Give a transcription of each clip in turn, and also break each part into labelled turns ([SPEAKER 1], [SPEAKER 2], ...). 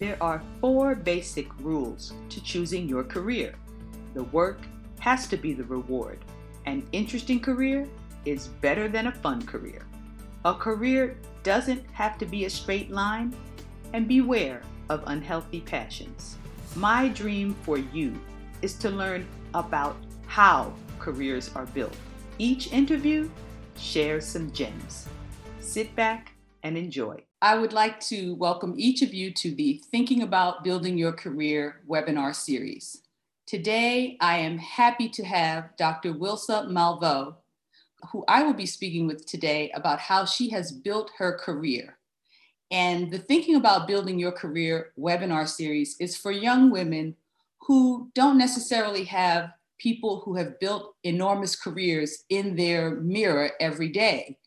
[SPEAKER 1] There are four basic rules to choosing your career. The work has to be the reward. An interesting career is better than a fun career. A career doesn't have to be a straight line, and beware of unhealthy passions. My dream for you is to learn about how careers are built. Each interview shares some gems. Sit back and enjoy. I would like to welcome each of you to the Thinking About Building Your Career webinar series. Today, I am happy to have Dr. Wilsa Malveaux, who I will be speaking with today about how she has built her career. And the Thinking About Building Your Career webinar series is for young women who don't necessarily have people who have built enormous careers in their mirror every day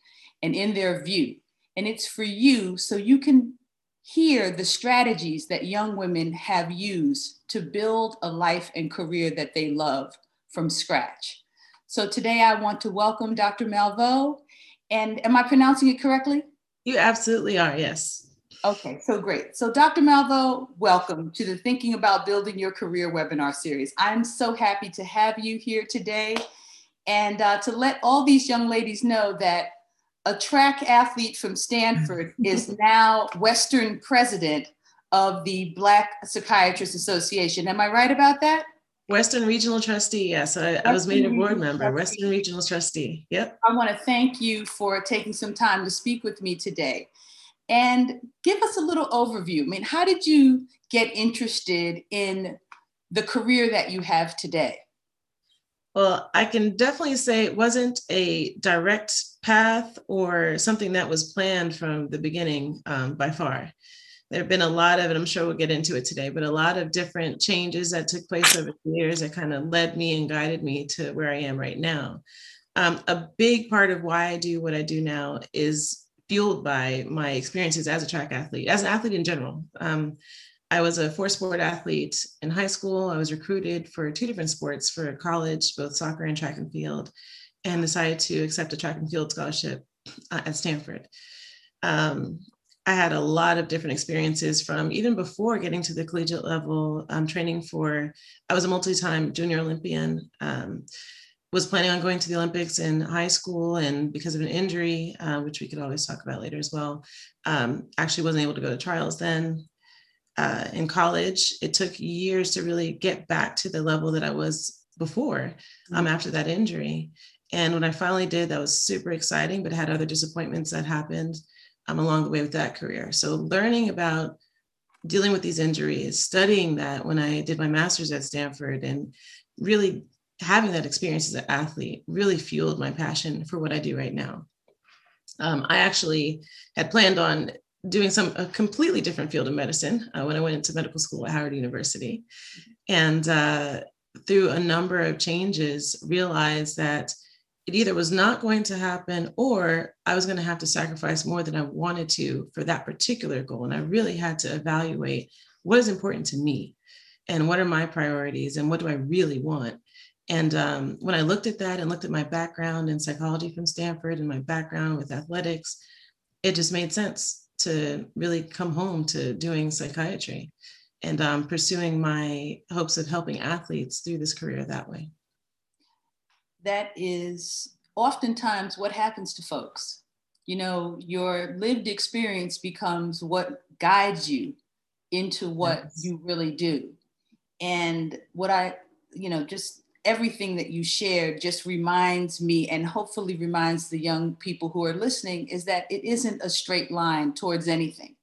[SPEAKER 1] and in their view. And it's for you so you can hear the strategies that young women have used to build a life and career that they love from scratch. So today I want to welcome Dr. Malveaux. And am I pronouncing it correctly?
[SPEAKER 2] You absolutely are, yes.
[SPEAKER 1] Okay, so great. So, Dr. Malveaux, welcome to the Thinking About Building Your Career webinar series. I'm so happy to have you here today and uh, to let all these young ladies know that a track athlete from Stanford is now Western president of the Black Psychiatrists Association. Am I right about that?
[SPEAKER 2] Western Regional Trustee, yes. I, I was made a board member, trustee. Western Regional Trustee. Yep.
[SPEAKER 1] I want to thank you for taking some time to speak with me today and give us a little overview. I mean, how did you get interested in the career that you have today?
[SPEAKER 2] Well, I can definitely say it wasn't a direct path or something that was planned from the beginning um, by far. There have been a lot of, and I'm sure we'll get into it today, but a lot of different changes that took place over the years that kind of led me and guided me to where I am right now. Um, a big part of why I do what I do now is fueled by my experiences as a track athlete, as an athlete in general. Um, I was a four sport athlete in high school. I was recruited for two different sports for college, both soccer and track and field, and decided to accept a track and field scholarship uh, at Stanford. Um, I had a lot of different experiences from even before getting to the collegiate level, um, training for, I was a multi time junior Olympian. Um, was planning on going to the Olympics in high school, and because of an injury, uh, which we could always talk about later as well, um, actually wasn't able to go to trials then. Uh, in college, it took years to really get back to the level that I was before um, mm. after that injury. And when I finally did, that was super exciting, but had other disappointments that happened um, along the way with that career. So learning about dealing with these injuries, studying that when I did my master's at Stanford, and really having that experience as an athlete really fueled my passion for what I do right now. Um, I actually had planned on doing some a completely different field of medicine uh, when I went into medical school at Howard University, and uh, through a number of changes, realized that it either was not going to happen or I was going to have to sacrifice more than I wanted to for that particular goal. And I really had to evaluate what is important to me and what are my priorities and what do I really want. And um, when I looked at that and looked at my background in psychology from Stanford and my background with athletics, it just made sense to really come home to doing psychiatry and um, pursuing my hopes of helping athletes through this career that way.
[SPEAKER 1] That is oftentimes what happens to folks. You know, your lived experience becomes what guides you into what yes. you really do. And what I, you know, just everything that you shared just reminds me and hopefully reminds the young people who are listening is that it isn't a straight line towards anything.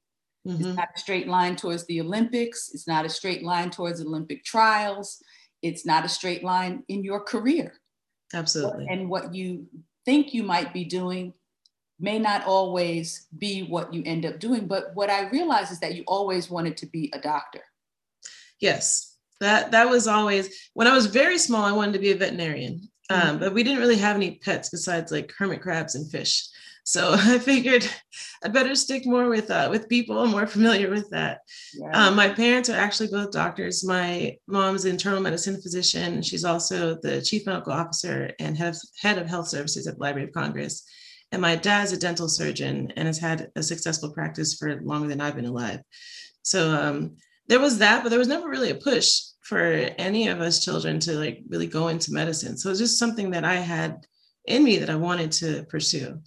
[SPEAKER 1] Mm-hmm. It's not a straight line towards the Olympics. It's not a straight line towards Olympic trials. It's not a straight line in your career.
[SPEAKER 2] Absolutely.
[SPEAKER 1] And what you think you might be doing may not always be what you end up doing. But what I realize is that you always wanted to be a doctor.
[SPEAKER 2] Yes, that that was always when I was very small. I wanted to be a veterinarian, um, mm-hmm. but we didn't really have any pets besides like hermit crabs and fish. So I figured I'd better stick more with uh, with people. I'm more familiar with that. Yeah. Um, my parents are actually both doctors. My mom's an internal medicine physician. She's also the chief medical officer and head of, head of health services at the Library of Congress. And my dad's a dental surgeon and has had a successful practice for longer than I've been alive. So um, there was that, but there was never really a push for any of us children to like really go into medicine. So it's just something that I had in me that I wanted to pursue.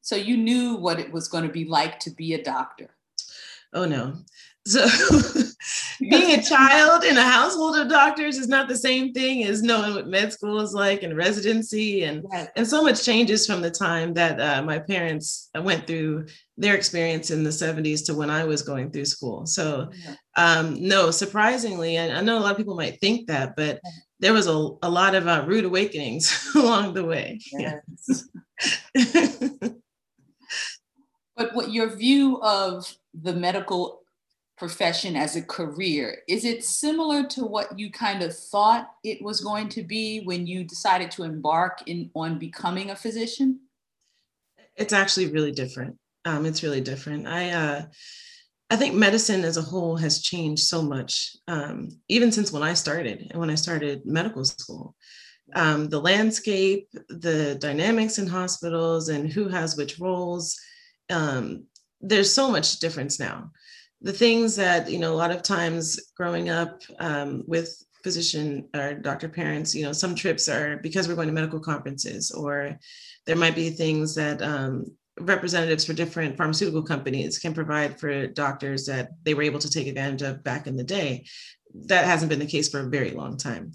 [SPEAKER 1] So you knew what it was going to be like to be a doctor.
[SPEAKER 2] Oh no. So being a child in a household of doctors is not the same thing as knowing what med school is like and residency and and so much changes from the time that uh, my parents went through their experience in the 70s to when I was going through school. So um, no, surprisingly, I, I know a lot of people might think that, but there was a, a lot of uh, rude awakenings along the way. Yes.
[SPEAKER 1] but what your view of the medical profession as a career? Is it similar to what you kind of thought it was going to be when you decided to embark in on becoming a physician?
[SPEAKER 2] It's actually really different. Um, it's really different. I uh, i think medicine as a whole has changed so much um, even since when i started and when i started medical school. Um, the landscape the dynamics in hospitals and who has which roles um, there's so much difference now the things that you know a lot of times growing up um, with physician or doctor parents you know some trips are because we're going to medical conferences or there might be things that um, representatives for different pharmaceutical companies can provide for doctors that they were able to take advantage of back in the day. That hasn't been the case for a very long time.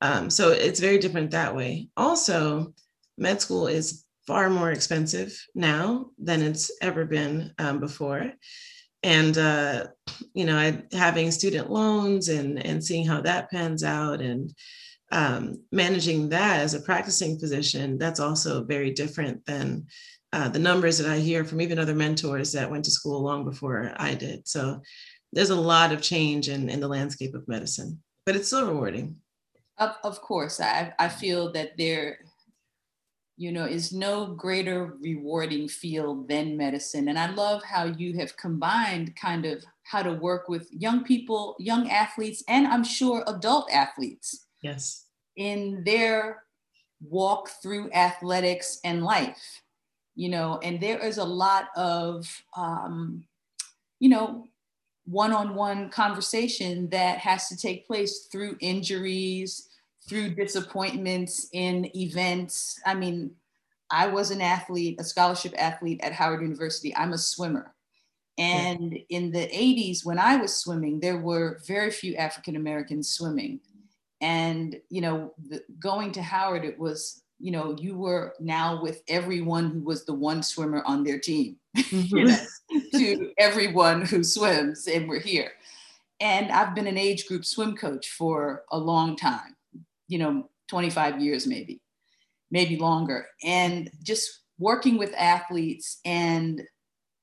[SPEAKER 2] Um, so it's very different that way. Also med school is far more expensive now than it's ever been um, before and uh, you know I, having student loans and and seeing how that pans out and um, managing that as a practicing physician that's also very different than uh, the numbers that i hear from even other mentors that went to school long before i did. So there's a lot of change in, in the landscape of medicine but it's still rewarding.
[SPEAKER 1] Of, of course I, I feel that there you know, is no greater rewarding field than medicine. And I love how you have combined kind of how to work with young people, young athletes, and I'm sure adult athletes.
[SPEAKER 2] Yes.
[SPEAKER 1] In their walk through athletics and life, you know, and there is a lot of, um, you know, one on one conversation that has to take place through injuries, through disappointments in events. I mean, I was an athlete, a scholarship athlete at Howard University. I'm a swimmer. And in the 80s, when I was swimming, there were very few African Americans swimming. And, you know, the, going to Howard, it was, you know, you were now with everyone who was the one swimmer on their team, mm-hmm. you know, to everyone who swims, and we're here. And I've been an age group swim coach for a long time you know, 25 years maybe, maybe longer. And just working with athletes and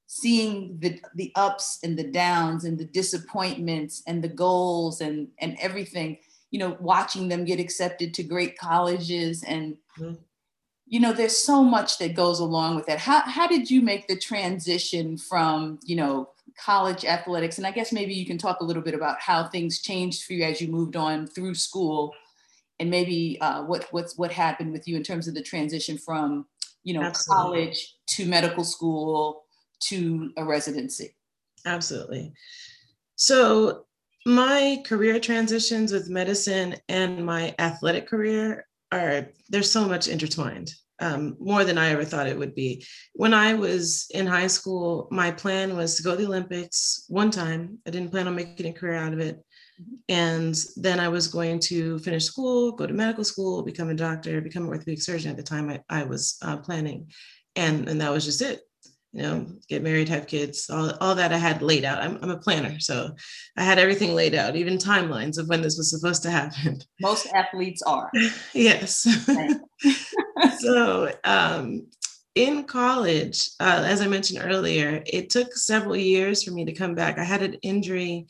[SPEAKER 1] seeing the the ups and the downs and the disappointments and the goals and and everything you know watching them get accepted to great colleges and mm-hmm. you know there's so much that goes along with that how, how did you make the transition from you know college athletics and i guess maybe you can talk a little bit about how things changed for you as you moved on through school and maybe uh, what what's what happened with you in terms of the transition from you know Absolutely. college to medical school to a residency.
[SPEAKER 2] Absolutely. So my career transitions with medicine and my athletic career are they're so much intertwined. Um, more than I ever thought it would be. When I was in high school, my plan was to go to the Olympics one time. I didn't plan on making a career out of it. And then I was going to finish school, go to medical school, become a doctor, become an orthopedic surgeon at the time I, I was uh, planning. And, and that was just it. You know, get married, have kids, all, all that I had laid out. I'm, I'm a planner. So I had everything laid out, even timelines of when this was supposed to happen.
[SPEAKER 1] Most athletes are.
[SPEAKER 2] yes. so um, in college, uh, as I mentioned earlier, it took several years for me to come back. I had an injury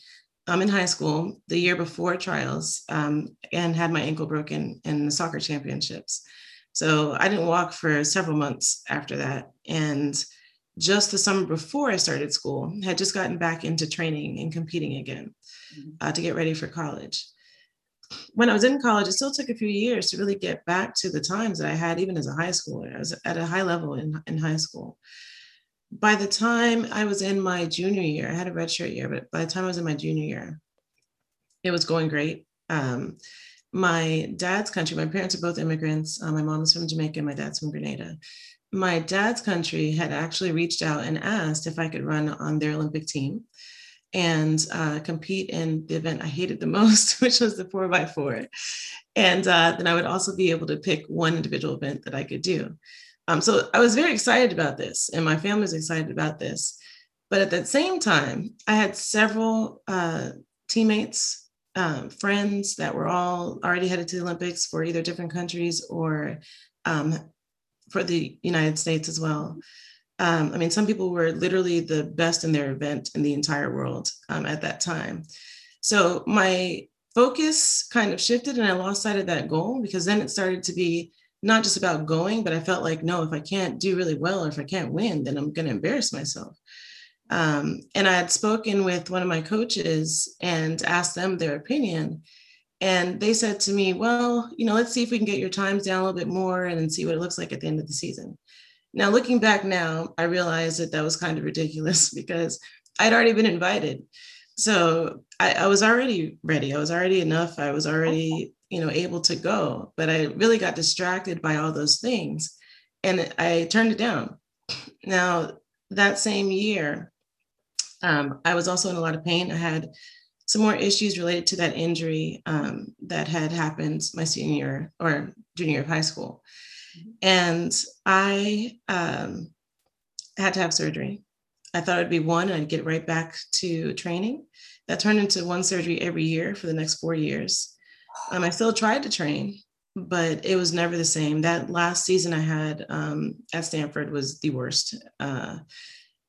[SPEAKER 2] um, in high school the year before trials um, and had my ankle broken in the soccer championships. So I didn't walk for several months after that. And just the summer before I started school, had just gotten back into training and competing again mm-hmm. uh, to get ready for college. When I was in college, it still took a few years to really get back to the times that I had even as a high schooler. I was at a high level in, in high school. By the time I was in my junior year, I had a redshirt year, but by the time I was in my junior year, it was going great. Um, my dad's country, my parents are both immigrants. Uh, my mom is from Jamaica, my dad's from Grenada. My dad's country had actually reached out and asked if I could run on their Olympic team and uh, compete in the event I hated the most, which was the four by four. And uh, then I would also be able to pick one individual event that I could do. Um, so I was very excited about this, and my family was excited about this. But at the same time, I had several uh, teammates, um, friends that were all already headed to the Olympics for either different countries or um, for the United States as well. Um, I mean, some people were literally the best in their event in the entire world um, at that time. So my focus kind of shifted and I lost sight of that goal because then it started to be not just about going, but I felt like, no, if I can't do really well or if I can't win, then I'm going to embarrass myself. Um, and I had spoken with one of my coaches and asked them their opinion. And they said to me, well, you know, let's see if we can get your times down a little bit more and see what it looks like at the end of the season. Now, looking back now, I realized that that was kind of ridiculous because I'd already been invited. So I, I was already ready. I was already enough. I was already, you know, able to go. But I really got distracted by all those things and I turned it down. Now, that same year, um, I was also in a lot of pain. I had some more issues related to that injury um, that had happened my senior or junior year of high school. And I um, had to have surgery. I thought it'd be one and I'd get right back to training. That turned into one surgery every year for the next four years. Um, I still tried to train, but it was never the same. That last season I had um, at Stanford was the worst. Uh,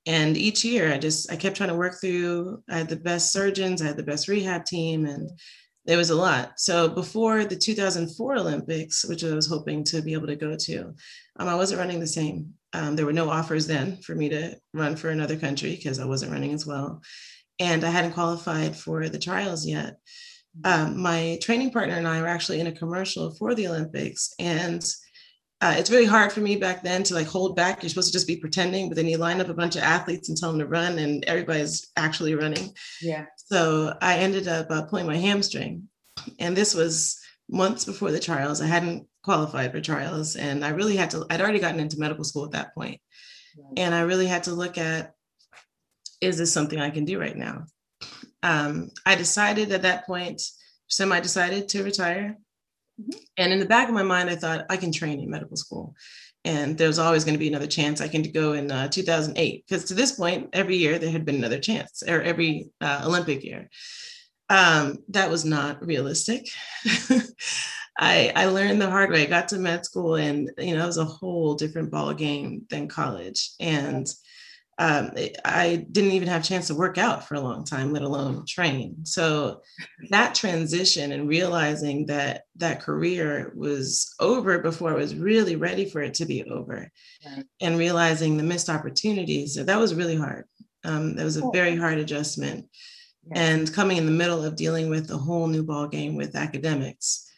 [SPEAKER 2] and each year I just I kept trying to work through. I had the best surgeons, I had the best rehab team, and there was a lot. So before the 2004 Olympics, which I was hoping to be able to go to, um, I wasn't running the same. Um, there were no offers then for me to run for another country because I wasn't running as well. And I hadn't qualified for the trials yet. Um, my training partner and I were actually in a commercial for the Olympics. And uh, it's really hard for me back then to like hold back. You're supposed to just be pretending, but then you line up a bunch of athletes and tell them to run, and everybody's actually running.
[SPEAKER 1] Yeah.
[SPEAKER 2] So I ended up uh, pulling my hamstring, and this was months before the trials. I hadn't qualified for trials, and I really had to. I'd already gotten into medical school at that point, right. and I really had to look at: is this something I can do right now? Um, I decided at that point, semi decided to retire Mm-hmm. And in the back of my mind, I thought I can train in medical school. And there's always going to be another chance. I can go in uh, 2008 because to this point, every year there had been another chance, or every uh, Olympic year. Um, that was not realistic. I, I learned the hard way. I got to med school, and you know it was a whole different ball game than college. And um, I didn't even have a chance to work out for a long time, let alone train. So that transition and realizing that that career was over before I was really ready for it to be over, right. and realizing the missed opportunities, that was really hard. Um, that was a very hard adjustment, yeah. and coming in the middle of dealing with a whole new ball game with academics.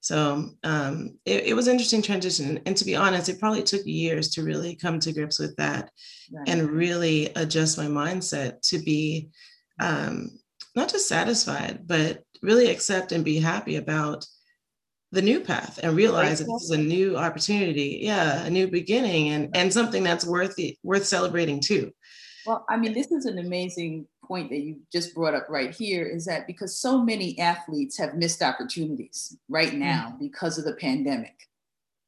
[SPEAKER 2] So um, it, it, was an interesting transition. And to be honest, it probably took years to really come to grips with that right. and really adjust my mindset to be um, not just satisfied, but really accept and be happy about the new path and realize that this is a new opportunity. Yeah, a new beginning and, and something that's worth worth celebrating too.
[SPEAKER 1] Well, I mean, this is an amazing point that you just brought up right here is that because so many athletes have missed opportunities right mm. now because of the pandemic.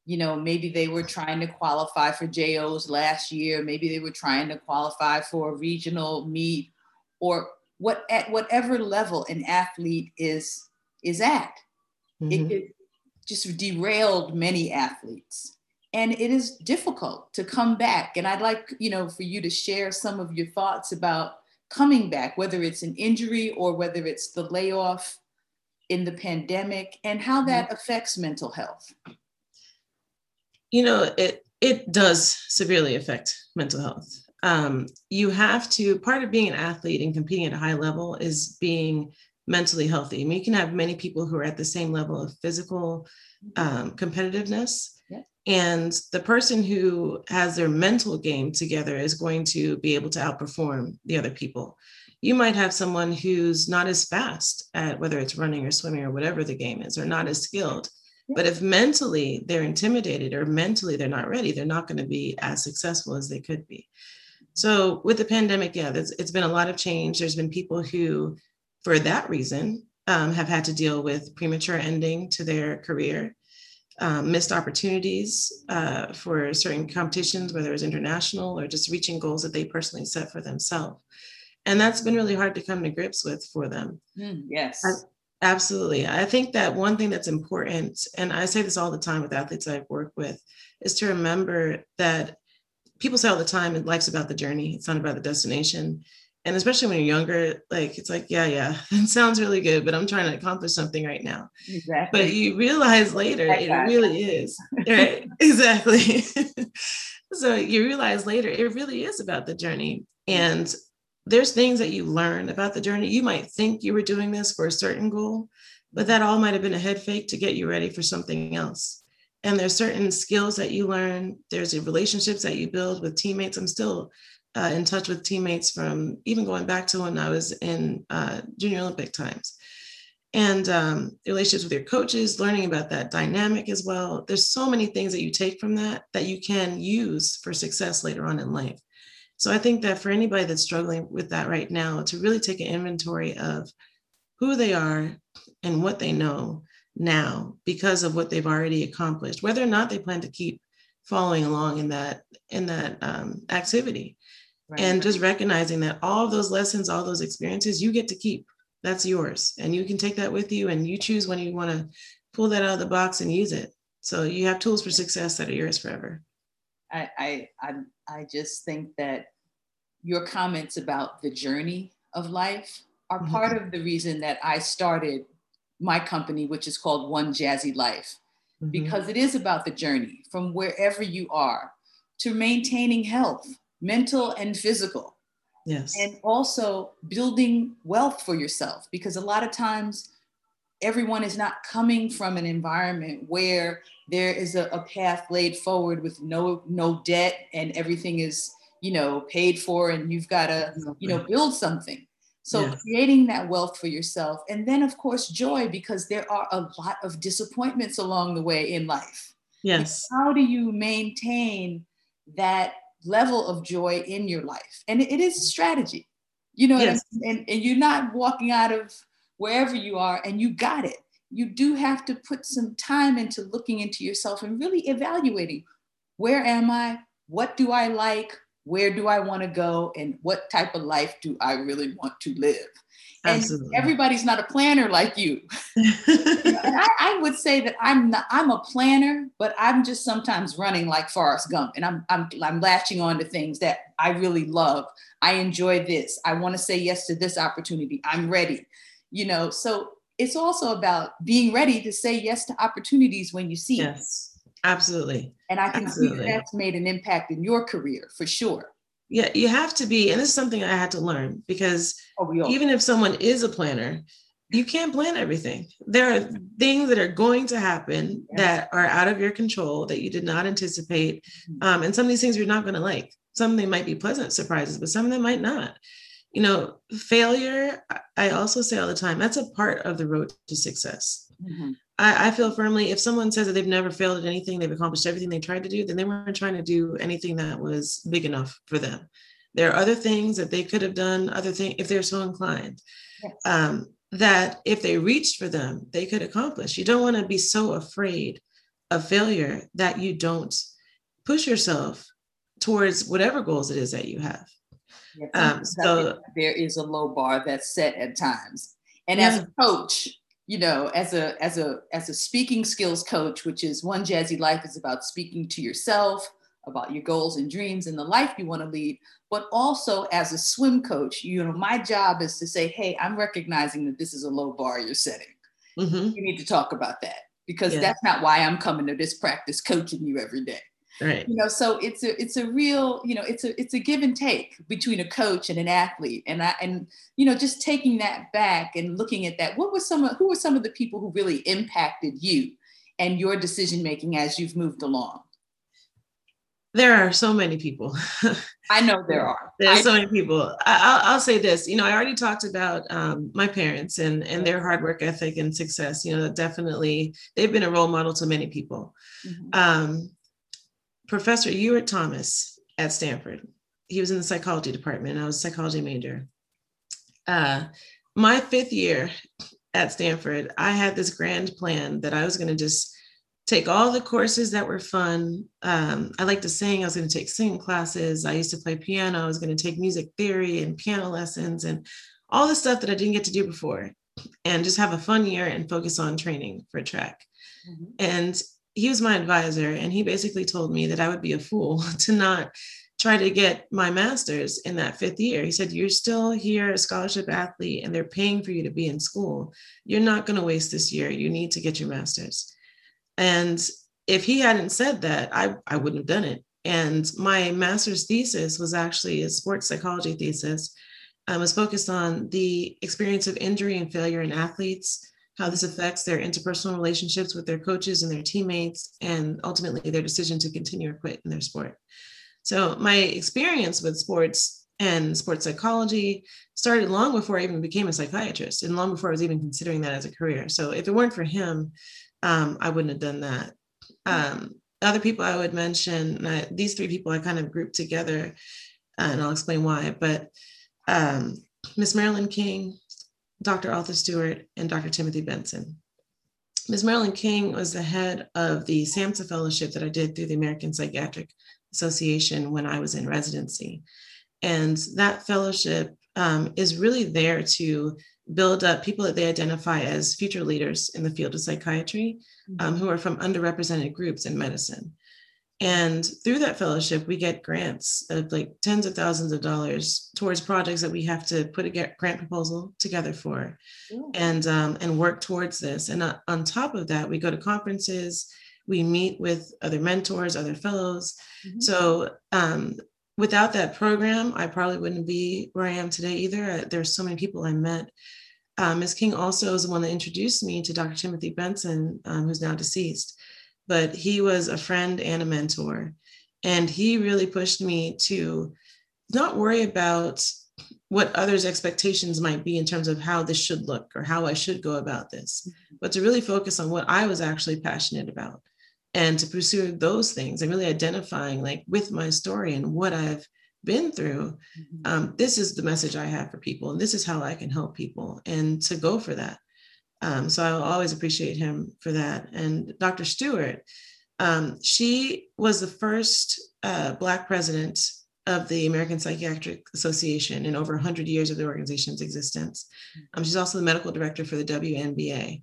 [SPEAKER 1] You know, maybe they were trying to qualify for JOs last year, maybe they were trying to qualify for a regional meet or what at whatever level an athlete is is at. Mm-hmm. It, it just derailed many athletes and it is difficult to come back and i'd like you know for you to share some of your thoughts about coming back, whether it's an injury or whether it's the layoff in the pandemic, and how mm-hmm. that affects mental health?
[SPEAKER 2] You know, it it does severely affect mental health. Um, you have to part of being an athlete and competing at a high level is being mentally healthy. I mean, you can have many people who are at the same level of physical mm-hmm. um, competitiveness, Yeah. And the person who has their mental game together is going to be able to outperform the other people. You might have someone who's not as fast at whether it's running or swimming or whatever the game is, or not as skilled. But if mentally they're intimidated or mentally they're not ready, they're not going to be as successful as they could be. So with the pandemic, yeah, it's been a lot of change. There's been people who, for that reason, um, have had to deal with premature ending to their career, um, missed opportunities uh, for certain competitions, whether it was international or just reaching goals that they personally set for themselves. And that's been really hard to come to grips with for them.
[SPEAKER 1] Mm, yes.
[SPEAKER 2] I, absolutely. I think that one thing that's important, and I say this all the time with athletes I've worked with, is to remember that people say all the time, life's about the journey, it's not about the destination and especially when you're younger like it's like yeah yeah it sounds really good but i'm trying to accomplish something right now. Exactly. but you realize later it really is right? Exactly. So you realize later it really is about the journey. And there's things that you learn about the journey. You might think you were doing this for a certain goal but that all might have been a head fake to get you ready for something else. And there's certain skills that you learn. There's relationships that you build with teammates. I'm still uh, in touch with teammates from even going back to when I was in uh, junior Olympic times. And um, relationships with your coaches, learning about that dynamic as well. There's so many things that you take from that that you can use for success later on in life. So I think that for anybody that's struggling with that right now, to really take an inventory of who they are and what they know now because of what they've already accomplished, whether or not they plan to keep following along in that in that um, activity Right. And just recognizing that all of those lessons, all those experiences, you get to keep. That's yours. And you can take that with you and you choose when you want to pull that out of the box and use it. So you have tools for success that are yours forever.
[SPEAKER 1] I, I, I, I just think that your comments about the journey of life are mm-hmm. part of the reason that I started my company, which is called One Jazzy Life, mm-hmm. because it is about the journey from wherever you are to maintaining health mental and physical.
[SPEAKER 2] Yes.
[SPEAKER 1] And also building wealth for yourself because a lot of times everyone is not coming from an environment where there is a, a path laid forward with no no debt and everything is you know paid for and you've got to you know build something so yes. creating that wealth for yourself and then of course joy because there are a lot of disappointments along the way in life
[SPEAKER 2] yes
[SPEAKER 1] how do you maintain that level of joy in your life. And it, is a strategy, you know, yes. and, and you're not walking out of wherever you are and you got it. You do have to put some time into looking into yourself and really evaluating where am I? What do I like? Where do I want to go? And what type of life do I really want to live? Absolutely. and everybody's not a planner like you. and I, I, would say that I'm not, I'm a planner, but I'm just sometimes running like Forrest Gump, and I'm I'm I'm latching on to things that I really love. I enjoy this. I want to say yes to this opportunity. I'm ready. You know, so it's also about being ready to say yes to opportunities when you see
[SPEAKER 2] yes, absolutely.
[SPEAKER 1] And I can absolutely. see that that's made an impact in your career for sure
[SPEAKER 2] yeah you have to be and this is something i had to learn because oh, even if someone is a planner you can't plan everything there are things that are going to happen yes. that are out of your control that you did not anticipate mm-hmm. um, and some of these things you're not going to like some of them might be pleasant surprises but some of them might not you know failure i also say all the time that's a part of the road to success mm-hmm. I, I, feel firmly if someone says that they've never failed at anything, they've accomplished everything they tried to do, then they weren't trying to do anything that was big enough for them. There are other things that they could have done, other things if they're so inclined. Yes. Um, that if they reached for them, they could accomplish. You don't want to be so afraid of failure that you don't push yourself towards whatever goals it is that you have.
[SPEAKER 1] um, so there is a low bar that's set at times. And yeah. as a coach, you know as a as a as a speaking skills coach which is one jazzy life is about speaking to yourself about your goals and dreams and the life you want to lead but also as a swim coach you know my job is to say hey i'm recognizing that this is a low bar you're setting mm-hmm. you need to talk about that because yeah. that's not why i'm coming to this practice coaching you every day
[SPEAKER 2] right
[SPEAKER 1] you know so it's a it's a real you know it's a it's a give and take between a coach and an athlete and i and you know just taking that back and looking at that what was some of who were some of the people who really impacted you and your decision making as you've moved along?
[SPEAKER 2] There are so many people.
[SPEAKER 1] I know there are.
[SPEAKER 2] There's
[SPEAKER 1] I,
[SPEAKER 2] so many people. I, will say this. You know, I already talked about um, my parents and and their hard work ethic and success. You know, definitely they've been a role model to many people. Mm-hmm. Um, Professor Ewart Thomas at Stanford. He was in the psychology department. I was a psychology major. Uh, my fifth year at Stanford, I had this grand plan that I was going to just take all the courses that were fun. Um, I liked to sing. I was going to take singing classes. I used to play piano. I was going to take music theory and piano lessons and all the stuff that I didn't get to do before, and just have a fun year and focus on training for track. Mm-hmm. And he was my advisor, and he basically told me that I would be a fool to not try to get my master's in that fifth year. He said, You're still here, a scholarship athlete, and they're paying for you to be in school. You're not going to waste this year. You need to get your master's. And if he hadn't said that, I, I wouldn't have done it. And my master's thesis was actually a sports psychology thesis. I was focused on the experience of injury and failure in athletes, how this affects their interpersonal relationships with their coaches and their teammates, and ultimately their decision to continue or quit in their sport. So my experience with sports and sports psychology started long before I even became a psychiatrist and long before I was even considering that as a career. So if it weren't for him, um, I wouldn't have done that. Um, other people I would mention, uh, these three people I kind of grouped together, uh, and I'll explain why. But um, Miss Marilyn King, Dr. Altha Stewart, and Dr. Timothy Benson. Ms. Marilyn King was the head of the SAMHSA fellowship that I did through the American Psychiatric Association when I was in residency. And that fellowship um, is really there to build up people that they identify as future leaders in the field of psychiatry um, who are from underrepresented groups in medicine. And through that fellowship, we get grants of like tens of thousands of dollars towards projects that we have to put a grant proposal together for, and um, and work towards this. And uh, on top of that, we go to conferences, we meet with other mentors, other fellows. Mm-hmm. So um, without that program, I probably wouldn't be where I am today either. There's so many people I met. Um, Ms. King also is the one that introduced me to Dr. Timothy Benson, um, who's now deceased, but he was a friend and a mentor. And he really pushed me to not worry about what others' expectations might be in terms of how this should look or how I should go about this, mm-hmm. but to really focus on what I was actually passionate about and to pursue those things and really identifying like with my story and what I've been through, mm-hmm. um, this is the message I have for people, and this is how I can help people, and to go for that. Um, so I'll always appreciate him for that. And Dr. Stewart, um, she was the first uh, Black president of the American Psychiatric Association in over 100 years of the organization's existence. Mm-hmm. Um, she's also the medical director for the WNBA.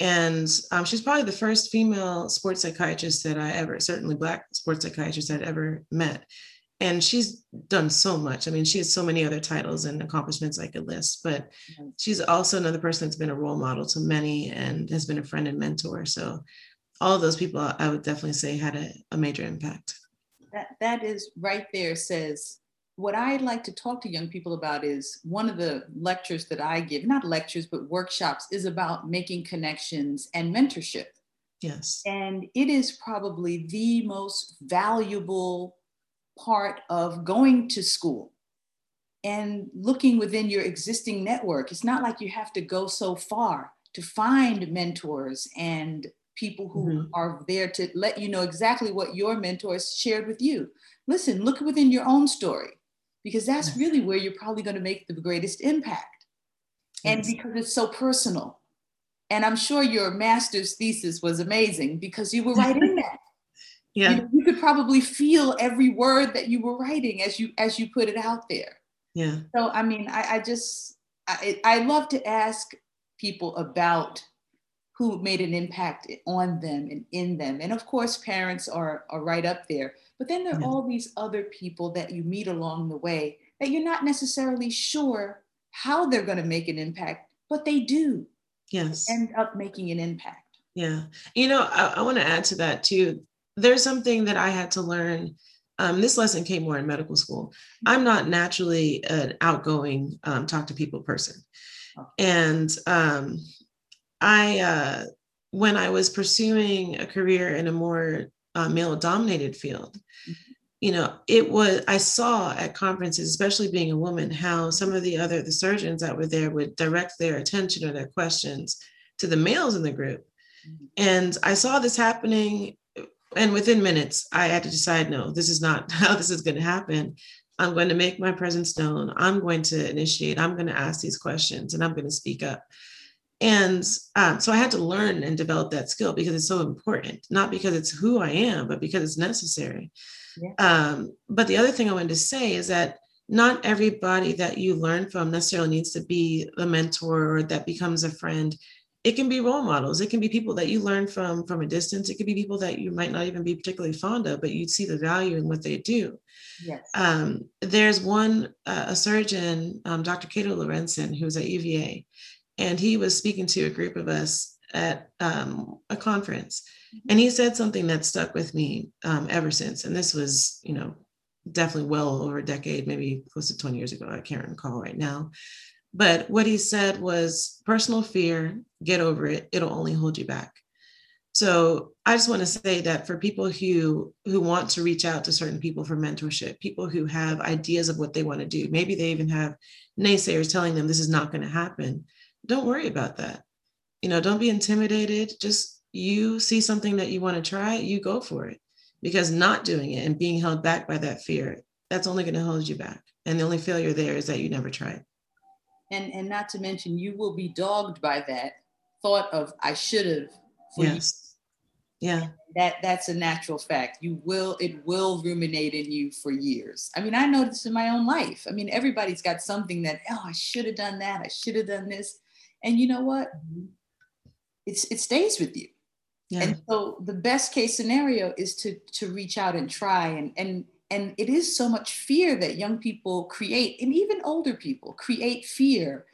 [SPEAKER 2] And um, she's probably the first female sports psychiatrist that I ever, certainly Black sports psychiatrist I'd ever met. And she's done so much. I mean, she has so many other titles and accomplishments I could list, but mm-hmm. she's also another person that's been a role model to many and has been a friend and mentor. So, all those people I would definitely say had a, a major impact.
[SPEAKER 1] That, that is right there says what I like to talk to young people about is one of the lectures that I give, not lectures, but workshops, is about making connections and mentorship.
[SPEAKER 2] Yes.
[SPEAKER 1] And it is probably the most valuable part of going to school and looking within your existing network. It's not like you have to go so far to find mentors and people who mm-hmm. are there to let you know exactly what your mentors shared with you. Listen, look within your own story because that's really where you're probably going to make the greatest impact. And yes. because it's so personal. And I'm sure your master's thesis was amazing because you were right in that.
[SPEAKER 2] Yeah.
[SPEAKER 1] You, you, could probably feel every word that you were writing as you as you put it out there.
[SPEAKER 2] Yeah.
[SPEAKER 1] So I mean, I, I just I, I love to ask people about who made an impact on them and in them. And of course, parents are, are right up there. But then there are yeah. all these other people that you meet along the way that you're not necessarily sure how they're going to make an impact, but they do.
[SPEAKER 2] Yes.
[SPEAKER 1] End up making an impact.
[SPEAKER 2] Yeah. You know, I, I want to add to that too. There's something that I had to learn. Um, this lesson came more in medical school. I'm not naturally an outgoing, um, talk to people person. And um, I, uh, when I was pursuing a career in a more uh, male dominated field, you know, it was, I saw at conferences, especially being a woman, how some of the other, the surgeons that were there would direct their attention or their questions to the males in the group. Mm-hmm. And I saw this happening. And within minutes, I had to decide no, this is not how this is going to happen. I'm going to make my presence known. I'm going to initiate. I'm going to ask these questions and I'm going to speak up. And um, so I had to learn and develop that skill because it's so important, not because it's who I am, but because it's necessary. Yeah. Um, but the other thing I wanted to say is that not everybody that you learn from necessarily needs to be a mentor or that becomes a friend it can be role models. It can be people that you learn from from a distance. It could be people that you might not even be particularly fond of but you'd see the value in what they do. Yes. Um, there's one uh, a surgeon um, dr cato laurencin who's at uva and he was speaking to a group of us at um, a conference. Mm-hmm. and he said something that stuck with me um, ever since. And this was you know definitely well over a decade maybe close to 20 years ago. I can't recall right now but what he said was personal fear, get over it. It'll only hold you back. So I just want to say that for people who who want to reach out to certain people for mentorship, people who have ideas of what they want to do, maybe they even have naysayers telling them this is not going to happen. Don't worry about that. You know, don't be intimidated. Just you see something that you want to try, you go for it. Because not doing it and being held back by that fear, that's only going to hold you back. And the only failure there is that you never tried
[SPEAKER 1] and and not to mention you will be dogged by that thought of I should have.
[SPEAKER 2] Yes. You. Yeah.
[SPEAKER 1] That that's a natural fact. You will it will ruminate in you for years. I mean, I know this in my own life. I mean, everybody's got something that oh, I should have done that. I should have done this. And you know what? Mm-hmm. It's it stays with you. Yeah. And so the best case scenario is to to reach out and try and and and it is so much fear that young people create and even older people create fear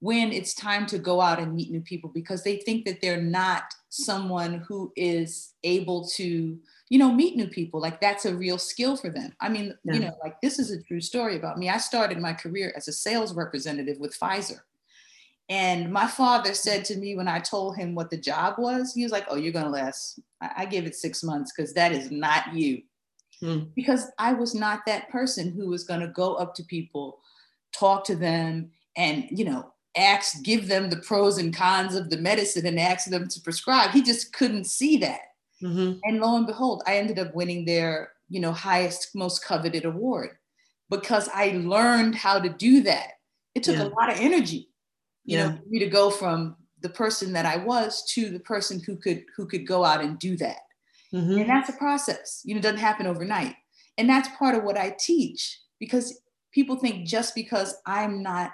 [SPEAKER 1] when it's time to go out and meet new people because they think that they're not someone who is able to you know meet new people. Like that's a real skill for them. I mean yeah. you know like this is a true story about me. I started my career as a sales representative with pfizer. And my father said to me when i told him what the job was he was like oh you're going to last i, I give it six months because that is not you mm. because I was not that person who was going to go up to people, talk to them, and, you know, ask, give them the pros and cons of the medicine and ask them to prescribe. He just couldn't see that. Mm-hmm. And lo and behold, I ended up winning their, you know, highest, most coveted award because I learned how to do that. It took yeah. a lot of energy, you yeah. know, for me to go from the person that I was to the person who could who could go out and do that. Mm-hmm. And that's a process. You know, it doesn't happen overnight. And that's part of what I teach because people think just because I'm not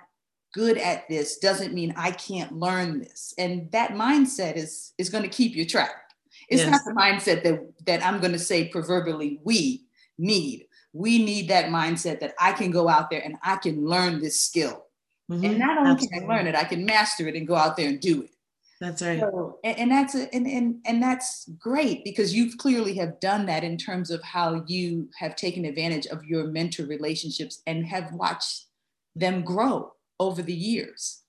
[SPEAKER 1] good at this doesn't mean I can't learn this. And that mindset is is going to keep you trapped. It's yes. not the mindset that that I'm going to say proverbially we need. We need that mindset that I can go out there and I can learn this skill. Mm-hmm. And not only Absolutely. can I learn it, I can master it and go out there and do it.
[SPEAKER 2] That's right. So,
[SPEAKER 1] and, and, that's a, and, and and that's great because you clearly have done that in terms of how you have taken advantage of your mentor relationships and have watched them grow over the years.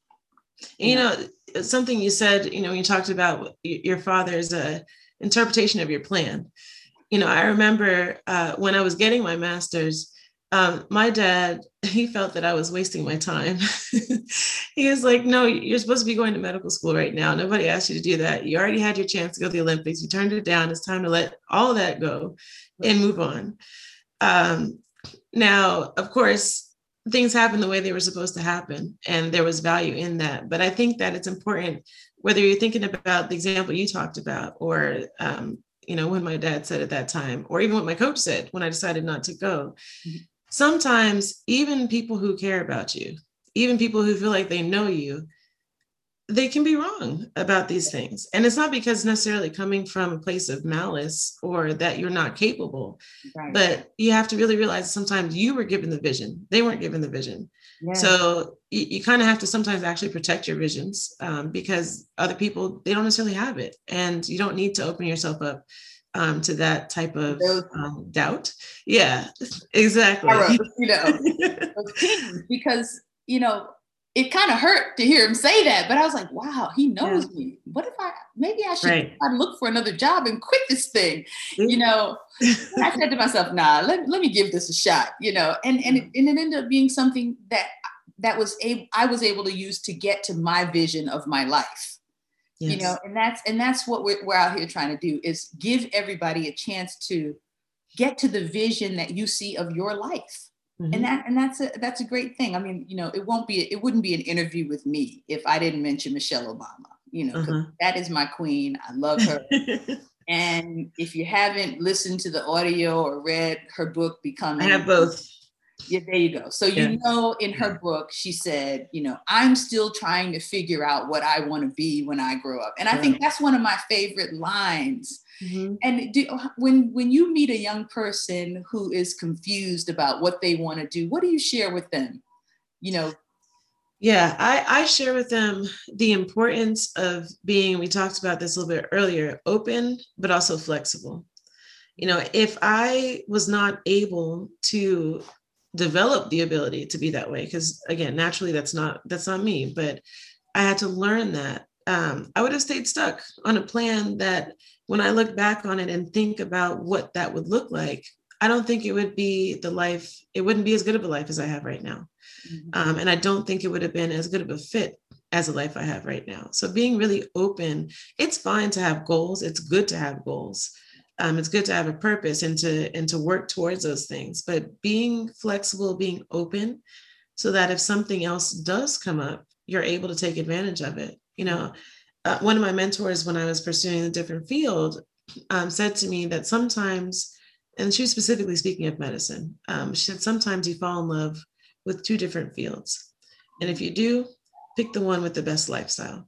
[SPEAKER 2] You know, something you said, you know, when you talked about your father's uh, interpretation of your plan. You know, I remember uh, when I was getting my master's, um, my dad he felt that i was wasting my time. He was like no you're supposed to be going to medical school right now. Nobody asked you to do that. You already had your chance to go to the olympics. You turned it down. It's time to let all that go and move on. Um, now of course things happened the way they were supposed to happen and there was value in that. But i think that it's important whether you're thinking about the example you talked about or um, you know when my dad said at that time or even what my coach said when i decided not to go mm-hmm sometimes even people who care about you, even people who feel like they know you, they can be wrong about these things. And it's not because necessarily coming from a place of malice or that you're not capable, right. but you have to really realize sometimes you were given the vision, they weren't given the vision. Yeah. So you, you kind of have to sometimes actually protect your visions um, because other people, they don't necessarily have it. And you don't need to open yourself up um, to that type of um, doubt. Yeah, exactly.
[SPEAKER 1] you know, because you know it kind of hurt to hear him say that, but I was like, wow, he knows yeah. me. What if I maybe I should right. look for another job and quit this thing? You know, I said to myself, nah, let, let me give this a shot, you know, and and it, and it ended up being something that that was able I was able to use to get to my vision of my life. Yes. You know, and that's and that's what we're, we're out here trying to do is give everybody a chance to get to the vision that you see of your life Mm-hmm. And that and that's a that's a great thing. I mean, you know, it won't be it wouldn't be an interview with me if I didn't mention Michelle Obama. You know, uh-huh. that is my queen. I love her. and if you haven't listened to the audio or read her book, Becoming,
[SPEAKER 2] I have both.
[SPEAKER 1] Yeah, there you go. So yeah. you know, in her book, she said, you know, I'm still trying to figure out what I want to be when I grow up, and I think that's one of my favorite lines Mm-hmm. And do, when when you meet a young person who is confused about what they want to do, what do you share with them? You know.
[SPEAKER 2] Yeah, I, I share with them the importance of being, we talked about this a little bit earlier, open, but also flexible. You know, if I was not able to develop the ability to be that way, because again, naturally that's not that's not me, but I had to learn that. Um, I would have stayed stuck on a plan that when I look back on it and think about what that would look like, I don't think it would be the life, it wouldn't be as good of a life as I have right now. Mm-hmm. Um, and I don't think it would have been as good of a fit as a life I have right now. So being really open, it's fine to have goals. It's good to have goals. Um, it's good to have a purpose and to and to work towards those things. But being flexible, being open, so that if something else does come up, you're able to take advantage of it. You know, uh, one of my mentors when I was pursuing a different field um, said to me that sometimes, and she was specifically speaking of medicine, um, she said sometimes you fall in love with two different fields. And if you do, pick the one with the best lifestyle.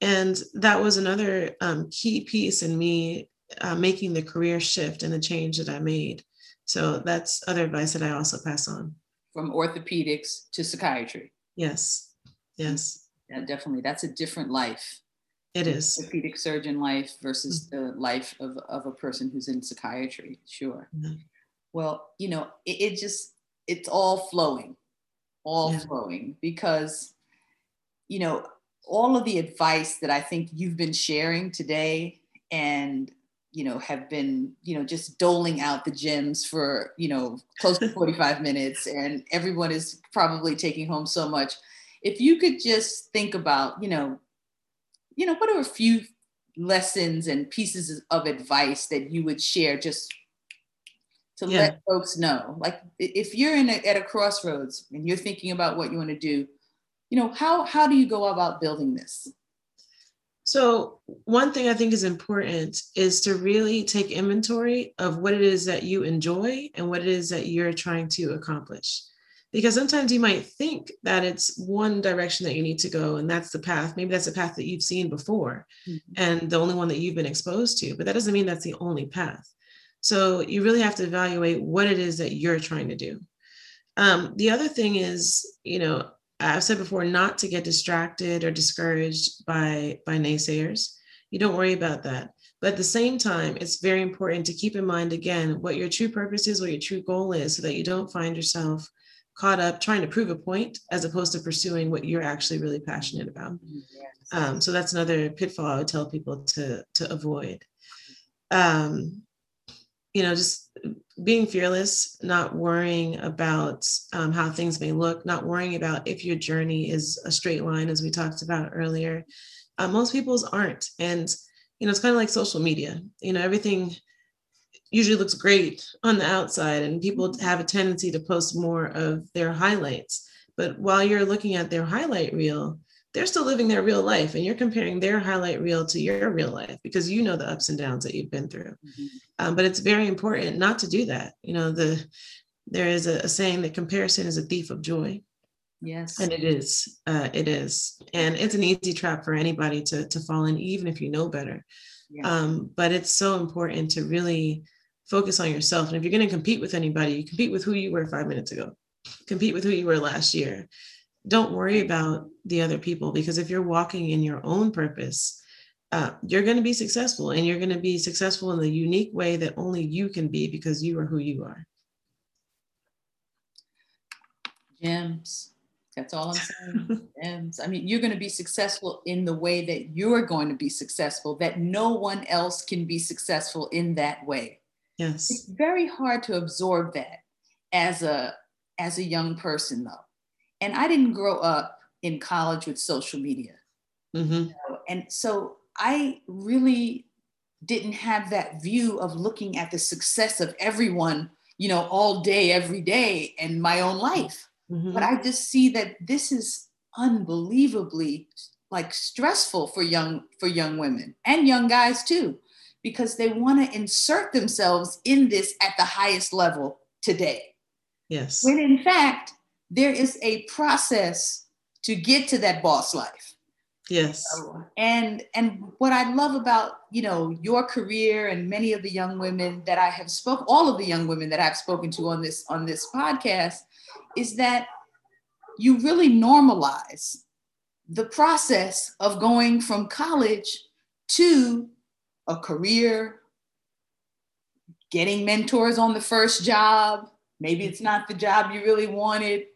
[SPEAKER 2] And that was another um, key piece in me uh, making the career shift and the change that I made. So that's other advice that I also pass on.
[SPEAKER 1] From orthopedics to psychiatry.
[SPEAKER 2] Yes. Yes.
[SPEAKER 1] Yeah, definitely. That's a different life.
[SPEAKER 2] It is.
[SPEAKER 1] Orthopedic surgeon life versus mm-hmm. the life of, of a person who's in psychiatry. Sure. Mm-hmm. Well, you know, it, it, just, it's all flowing, all yeah. flowing because, you know, all of the advice that I think you've been sharing today and, you know, have been, you know, just doling out the gems for, you know, close to 45 minutes and everyone is probably taking home so much. If you could just think about, you know, you know, what are a few lessons and pieces of advice that you would share just to yeah. let folks know? Like if you're in a, at a crossroads and you're thinking about what you want to do, you know, how how do you go about building this?
[SPEAKER 2] So, one thing I think is important is to really take inventory of what it is that you enjoy and what it is that you're trying to accomplish. Because sometimes you might think that it's one direction that you need to go and that's the path. Maybe that's a path that you've seen before mm-hmm. and the only one that you've been exposed to but that doesn't mean that's the only path. So you really have to evaluate what it is that you're trying to do. Um, the other thing is you know i've said before not to get distracted or discouraged by by naysayers you don't worry about that but at the same time it's very important to keep in mind again what your true purpose is what your true goal is so that you don't find yourself caught up trying to prove a point as opposed to pursuing what you're actually really passionate about. Yes. Um, so that's another pitfall I would tell people to to avoid. Um, you know, just being fearless, not worrying about um, how things may look, not worrying about if your journey is a straight line, as we talked about earlier. Uh, most people's aren't, and you know, it's kind of like social media. You know, everything usually looks great on the outside and people have a tendency to post more of their highlights but while you're looking at their highlight reel they're still living their real life and you're comparing their highlight reel to your real life because you know the ups and downs that you've been through mm-hmm. um, but it's very important not to do that you know the there is a, a, saying that comparison is a thief of joy
[SPEAKER 1] yes
[SPEAKER 2] and it is uh, it is and it's an easy trap for anybody to to fall in even if you know better yeah. um, but it's so important to really focus on yourself. And if you're going to compete with anybody, you compete with who you were five minutes ago, compete with who you were last year. Don't worry about the other people because if you're walking in your own purpose, uh, you're going to be successful and you're going to be successful in the unique way that only you can be because you are who you are.
[SPEAKER 1] Gems, That's all I'm saying. and I mean, you're going to be successful in the way that you're going to be successful, that no one else can be successful in that way.
[SPEAKER 2] Yes.
[SPEAKER 1] It's very hard to absorb that as a as a young person though. And I didn't grow up in college with social media. Mm-hmm. You know? And so I really didn't have that view of looking at the success of everyone, you know, all day, every day in my own life. Mm-hmm. But I just see that this is unbelievably like stressful for young for young women and young guys too because they want to insert themselves in this at the highest level today.
[SPEAKER 2] Yes.
[SPEAKER 1] When in fact, there is a process to get to that boss life.
[SPEAKER 2] Yes.
[SPEAKER 1] And and what I love about, you know, your career and many of the young women that I have spoke all of the young women that I've spoken to on this on this podcast is that you really normalize the process of going from college to a career, getting mentors on the first job. Maybe it's not the job you really wanted,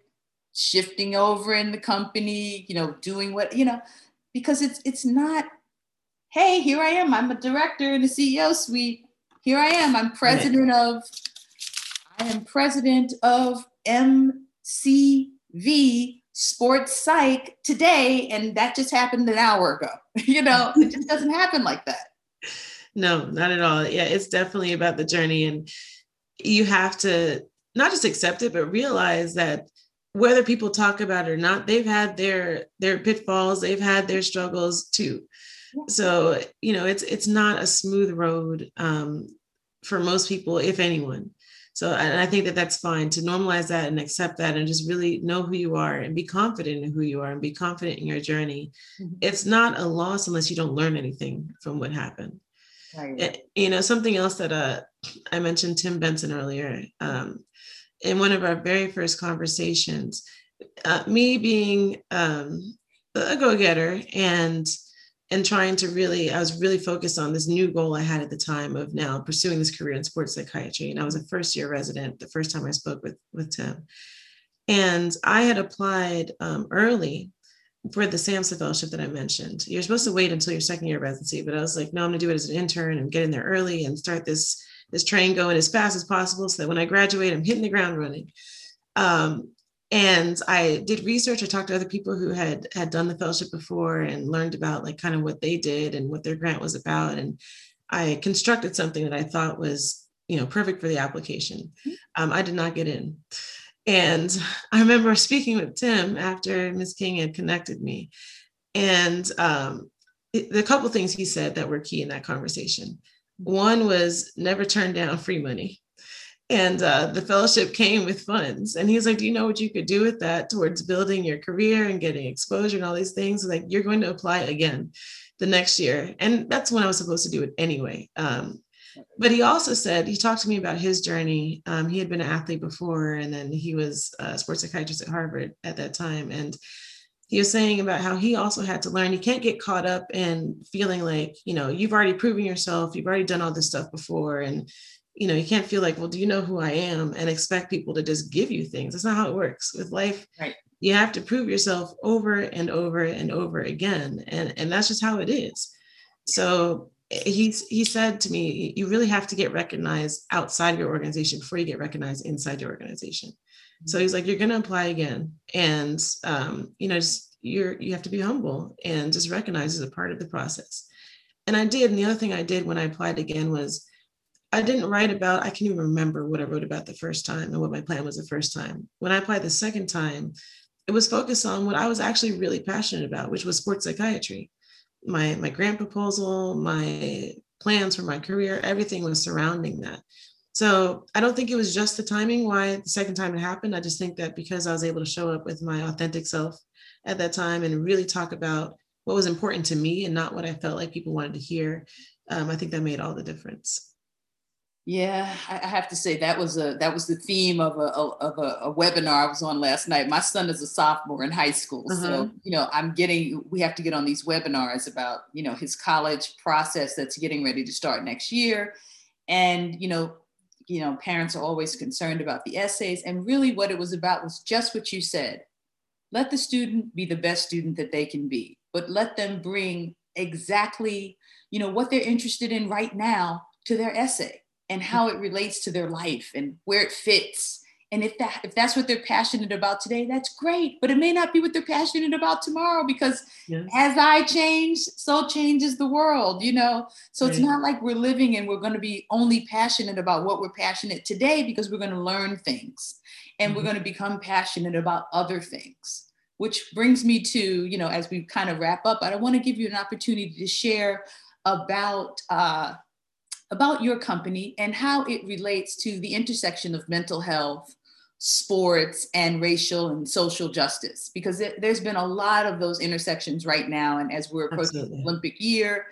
[SPEAKER 1] shifting over in the company, you know, doing what, you know, because it's it's not, hey, here I am. I'm a director in the CEO suite. Here I am. I'm president of, I am president of MCV sports psych today, and that just happened an hour ago. you know, it just doesn't happen like that.
[SPEAKER 2] No, not at all. Yeah, it's definitely about the journey. And you have to not just accept it, but realize that whether people talk about it or not, they've had their their pitfalls, they've had their struggles too. So, you know, it's it's not a smooth road um, for most people, if anyone. So, and I think that that's fine to normalize that and accept that and just really know who you are and be confident in who you are and be confident in your journey. Mm-hmm. It's not a loss unless you don't learn anything from what happened. Right. Eh, you know, something else that uh, I mentioned Tim Benson earlier um, in one of our very first conversations. Uh, me being um, a go-getter and and trying to really, I was really focused on this new goal I had at the time of now pursuing this career in sports psychiatry. And I was a first year resident the first time I spoke with with Tim, and I had applied um, early for the SAMHSA fellowship that I mentioned. You're supposed to wait until your second year residency, but I was like, no, I'm gonna do it as an intern and get in there early and start this this train going as fast as possible so that when I graduate, I'm hitting the ground running. Um, and I did research. I talked to other people who had had done the fellowship before and learned about like kind of what they did and what their grant was about. And I constructed something that I thought was you know perfect for the application. Mm-hmm. Um, I did not get in. And I remember speaking with Tim after Ms. King had connected me. And um, the couple things he said that were key in that conversation. One was never turn down free money. And uh, the fellowship came with funds. And he's like, Do you know what you could do with that towards building your career and getting exposure and all these things? Like, you're going to apply again the next year. And that's when I was supposed to do it anyway. Um, but he also said he talked to me about his journey um, he had been an athlete before and then he was a sports psychiatrist at harvard at that time and he was saying about how he also had to learn you can't get caught up in feeling like you know you've already proven yourself you've already done all this stuff before and you know you can't feel like well do you know who i am? And expect people to just give you things. That's not how it works with life.
[SPEAKER 1] Right.
[SPEAKER 2] you have to prove yourself over and over and over again and and that's just how it is. So eh, he he said to me, you really have to get recognized outside your organization before you get recognized inside your organization. So he's like, you're going to apply again, and um, you know, just you're you have to be humble and just recognize as a part of the process. And I did. And the other thing I did when I applied again was I didn't write about, I can't even remember what I wrote about the first time and what my plan was the first time. When I applied the second time, it was focused on what I was actually really passionate about, which was sports psychiatry my my grant proposal, my plans for my career, everything was surrounding that. So I don't think it was just the timing why the second time it happened. I just think that because I was able to show up with my authentic self at that time and really talk about what was important to me and not what I felt like people wanted to hear, um, I think that made all the difference.
[SPEAKER 1] Yeah, I have to say that was a that was the theme of a of a, a webinar I was on last night. My son is a sophomore in high school, uh-huh. so you know I'm getting we have to get on these webinars about you know his college process that's getting ready to start next year, and you know you know parents are always concerned about the essays, and really what it was about was just what you said, let the student be the best student that they can be, but let them bring exactly, you know, what they're interested in right now to their essay and how it relates to their life and where it fits and if that if that's what they're passionate about today that's great but it may not be what they're passionate about tomorrow because yes. as i change so changes the world you know so right. it's not like we're living and we're going to be only passionate about what we're passionate today because we're going to learn things and mm-hmm. we're going to become passionate about other things which brings me to you know as we kind of wrap up i want to give you an opportunity to share about uh, about your company and how it relates to the intersection of mental health, sports, and racial and social justice. Because it, there's been a lot of those intersections right now. And as we're approaching Absolutely. the Olympic year,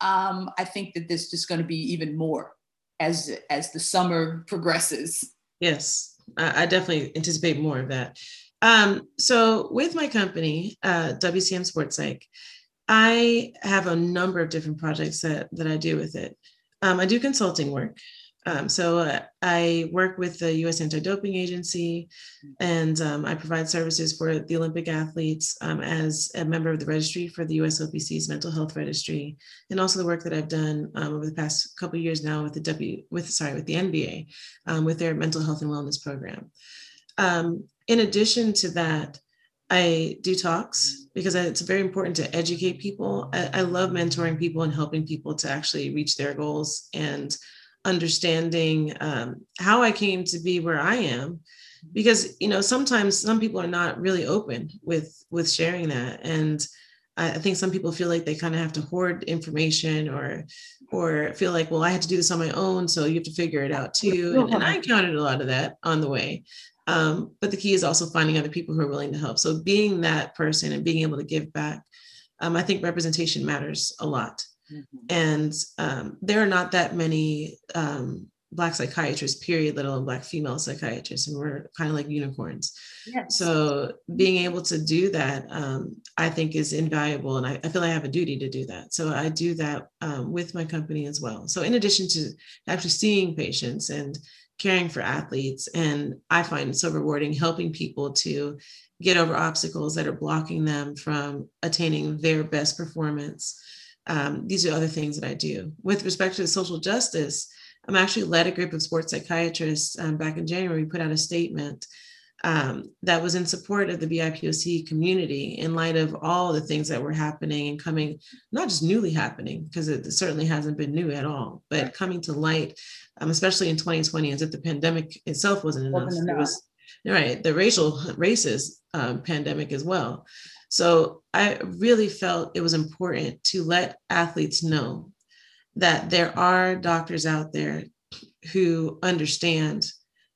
[SPEAKER 1] um, I think that there's just going to be even more as as the summer progresses.
[SPEAKER 2] Yes, I, I definitely anticipate more of that. Um, so with my company, uh, WCM Sports Psych, I have a number of different projects that that I do with it. Um, I do consulting work. Um, so uh, I work with the U.S. Anti-Doping Agency, and um, I provide services for the Olympic athletes um, as a member of the registry for the USOPC's mental health registry, and also the work that I've done um, over the past couple years now with the W with sorry with the NBA um, with their mental health and wellness program. Um, in addition to that, I do talks because it's very important to educate people. I, I, love mentoring people and helping people to actually reach their goals and understanding um, how I came to be where I am. Because you know sometimes some people are not really open with with sharing that, and I, I think some people feel like they kind of have to hoard information or or feel like well I had to do this on my own, so you have to figure it out too. And, and I encountered a lot of that on the way. Um, but the key is also finding other people who are willing to help. So being that person and being able to give back, um, I think representation matters a lot. Mm-hmm. And um, there are not that many um, Black psychiatrists, period, let alone Black female psychiatrists, and we're kind of like unicorns. Yes. So being able to do that, um, I think is invaluable. And I, I, feel I have a duty to do that. So I do that um, with my company as well. So in addition to actually seeing patients and caring for athletes. And I find it so rewarding helping people to get over obstacles that are blocking them from attaining their best performance. Um, these are other things that I do. With respect to social justice, I'm actually led a group of sports psychiatrists um, back in January. We put out a statement um, that was in support of the BIPOC community in light of all the things that were happening and coming, not just newly happening, because it certainly hasn't been new at all, but coming to light, um, especially in 2020, as if the pandemic itself wasn't enough. Wasn't enough. It was right, the racial racist um, pandemic as well. So I really felt it was important to let athletes know that there are doctors out there who understand,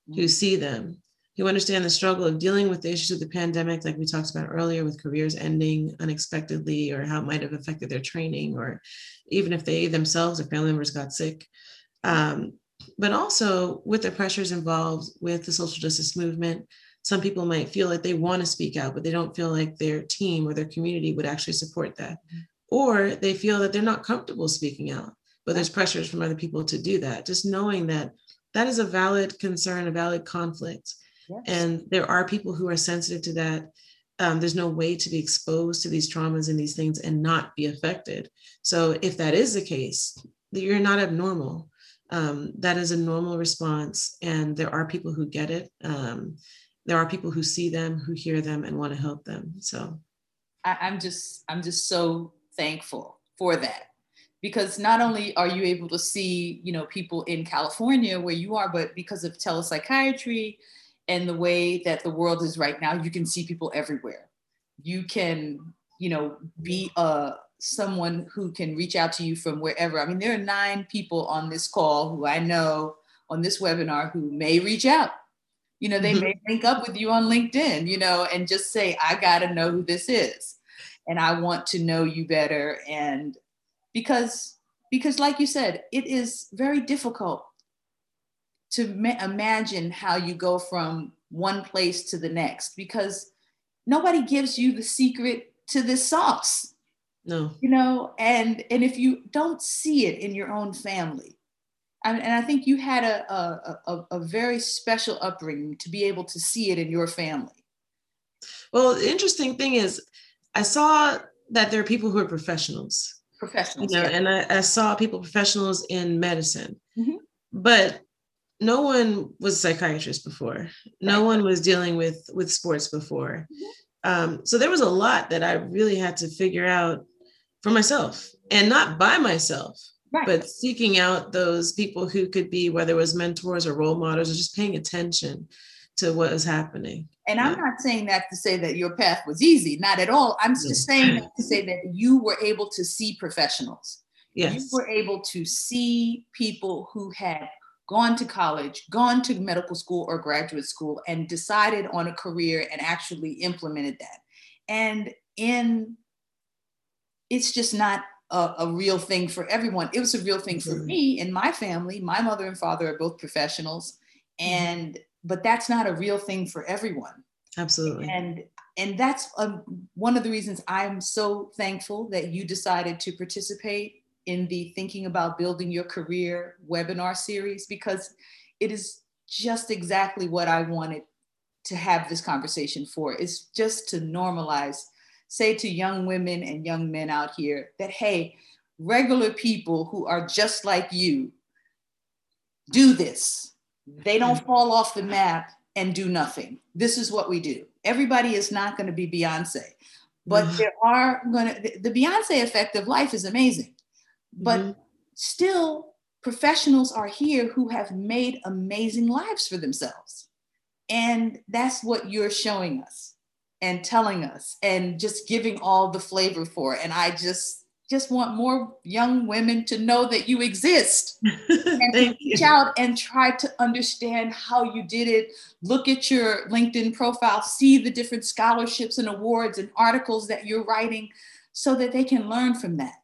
[SPEAKER 2] who mm-hmm. see them, who understand the struggle of dealing with the issues of the pandemic, like we talked about earlier, with careers ending unexpectedly, or how it might have affected their training, or even if they themselves or family members got sick. Um, but also with the pressures involved with the social justice movement. Some people might feel like they want to speak out, but they don't feel like their team or their community would actually support that. Or they feel that they're not comfortable speaking out, but there's pressures from other people to do that. Just knowing that that is a valid concern, a valid conflict Yes. And there are people who are sensitive to that. Um, there's no way to be exposed to these traumas and these things and not be affected. So if that is the case, you're not abnormal. Um, that is a normal response, and there are people who get it. Um, there are people who see them, who hear them, and want to help them. So,
[SPEAKER 1] I, I'm just, I'm just so thankful for that because not only are you able to see, you know, people in California where you are, but because of telepsychiatry, and the way that the world is right now, you can see people everywhere. You can, you know, be a someone who can reach out to you from wherever. I mean, there are nine people on this call who I know on this webinar who may reach out. You know, they mm-hmm. may link up with you on LinkedIn, you know, and just say, I got to know who this is. And I want to know you better. And because, because like you said, it is very difficult to ma- imagine how you go from one place to the next because nobody gives you the secret to this sauce
[SPEAKER 2] no
[SPEAKER 1] you know and and if you don't see it in your own family and, and i think you had a, a, a, a very special upbringing to be able to see it in your family
[SPEAKER 2] Well, the interesting thing is, I saw that there are people who are professionals.
[SPEAKER 1] Professionals.
[SPEAKER 2] You know,
[SPEAKER 1] yeah.
[SPEAKER 2] and I, I, saw people professionals in medicine, mm-hmm. but no one was a psychiatrist before. No one was dealing with with sports before. Mm-hmm. Um, so there was a lot that I really had to figure out for myself, and not by myself, right. but seeking out those people who could be whether it was mentors or role models or just paying attention to what was happening.
[SPEAKER 1] And I'm not saying that to say that your path was easy, not at all. I'm just saying to say that you were able to see professionals. Yes. You were able to see people who had gone to college, gone to medical school or graduate school, and decided on a career and actually implemented that. And in it's just not a, a real thing for everyone. It was a real thing for me and my family. My mother and father are both professionals. Mm-hmm. And but that's not a real thing for everyone
[SPEAKER 2] absolutely
[SPEAKER 1] and and that's um, one of the reasons i'm so thankful that you decided to participate in the thinking about building your career webinar series because it is just exactly what i wanted to have this conversation for is just to normalize say to young women and young men out here that hey regular people who are just like you do this they don't mm. fall off the map and do nothing. This is what we do. Everybody is not going to be Beyonce, but mm-hmm. there are going to, the Beyonce effect of life is amazing. But mm-hmm. still, professionals are here who have made amazing lives for themselves. And that's what you're showing us and telling us and just giving all the flavor for. And I just, just want more young women to know that you exist and reach you. out and try to understand how you did it. Look at your LinkedIn profile, see the different scholarships and awards and articles that you're writing so that they can learn from that.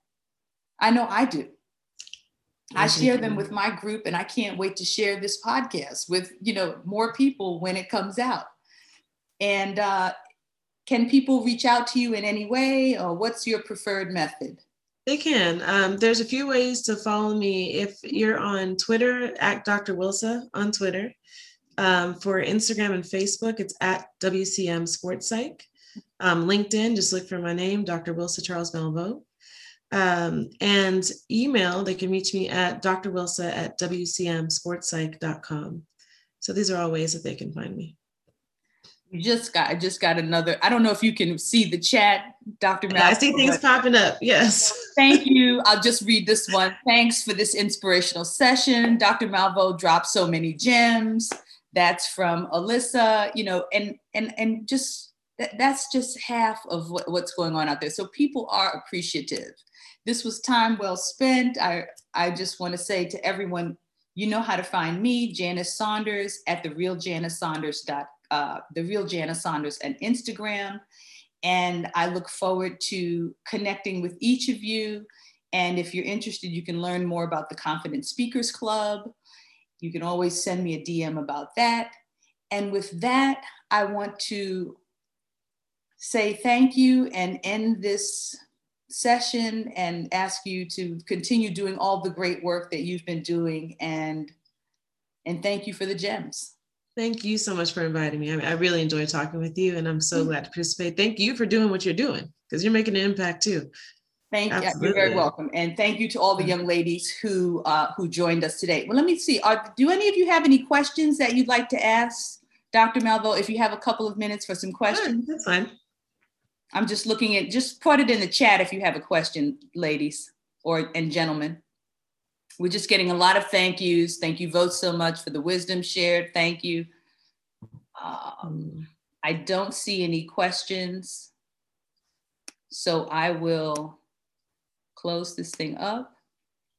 [SPEAKER 1] I know I do. I share them with my group and I can't wait to share this podcast with, you know, more people when it comes out. And uh, can people reach out to you in any way or what's your preferred method?
[SPEAKER 2] They can. Um, there's a few ways to follow me. If you're on Twitter, at Dr. Wilsa on Twitter. Um, for Instagram and Facebook, it's at WCM Sports Psych. Um, LinkedIn, just look for my name, Dr. Wilsa Charles Malveaux. Um, and email, they can reach me at drwilsa at wcmsportspsych.com. So these are all ways that they can find me.
[SPEAKER 1] You just got, I just got another. I don't know if you can see the chat, Dr.
[SPEAKER 2] Yeah, I see things popping up. Yes.
[SPEAKER 1] Thank you. I'll just read this one. Thanks for this inspirational session. Dr. Malveaux dropped so many gems. That's from Alyssa. You know, and and and just that, that's just half of what, what's going on out there. So people are appreciative. This was time well spent. I I just want to say to everyone, you know how to find me, Janice Saunders at the real Janice Saunders.com uh, the real Janice Saunders and Instagram. And I look forward to connecting with each of you. And if you're interested, you can learn more about the Confident Speakers Club. You can always send me a DM about that. And with that, I want to say thank you and end this session and ask you to continue doing all the great work that you've been doing and and thank you for the gems.
[SPEAKER 2] Thank you so much for inviting me. I, I really enjoyed talking with you, and I'm so mm-hmm. glad to participate. Thank you for doing what you're doing because you're making an impact too.
[SPEAKER 1] Thank you. You're very welcome, and thank you to all the young ladies who uh, who joined us today. Well, let me see. Are, do any of you have any questions that you'd like to ask Dr. Malveaux? If you have a couple of minutes for some questions,
[SPEAKER 2] sure, that's fine.
[SPEAKER 1] I'm just looking at. Just put it in the chat if you have a question, ladies or and gentlemen we're just getting a lot of thank yous. Thank you both so much for the wisdom shared. Thank you. Um, I don't see any questions. So I will close this thing up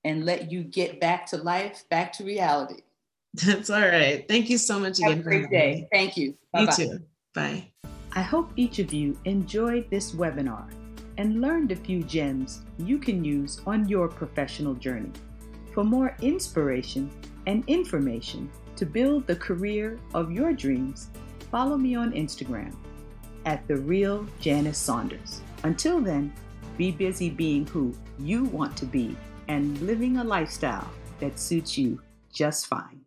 [SPEAKER 1] and let you get back to life, back to reality.
[SPEAKER 2] That's all right. Thank you so much again.
[SPEAKER 1] Have a great day. Thank you.
[SPEAKER 2] Bye-bye. You too. Bye.
[SPEAKER 3] I hope each of you enjoyed this webinar and learned a few gems you can use on your professional journey. For more inspiration and information to build the career of your dreams, follow me on Instagram at The Real Janice Saunders. Until then, be busy being who you want to be and living a lifestyle that suits you just fine.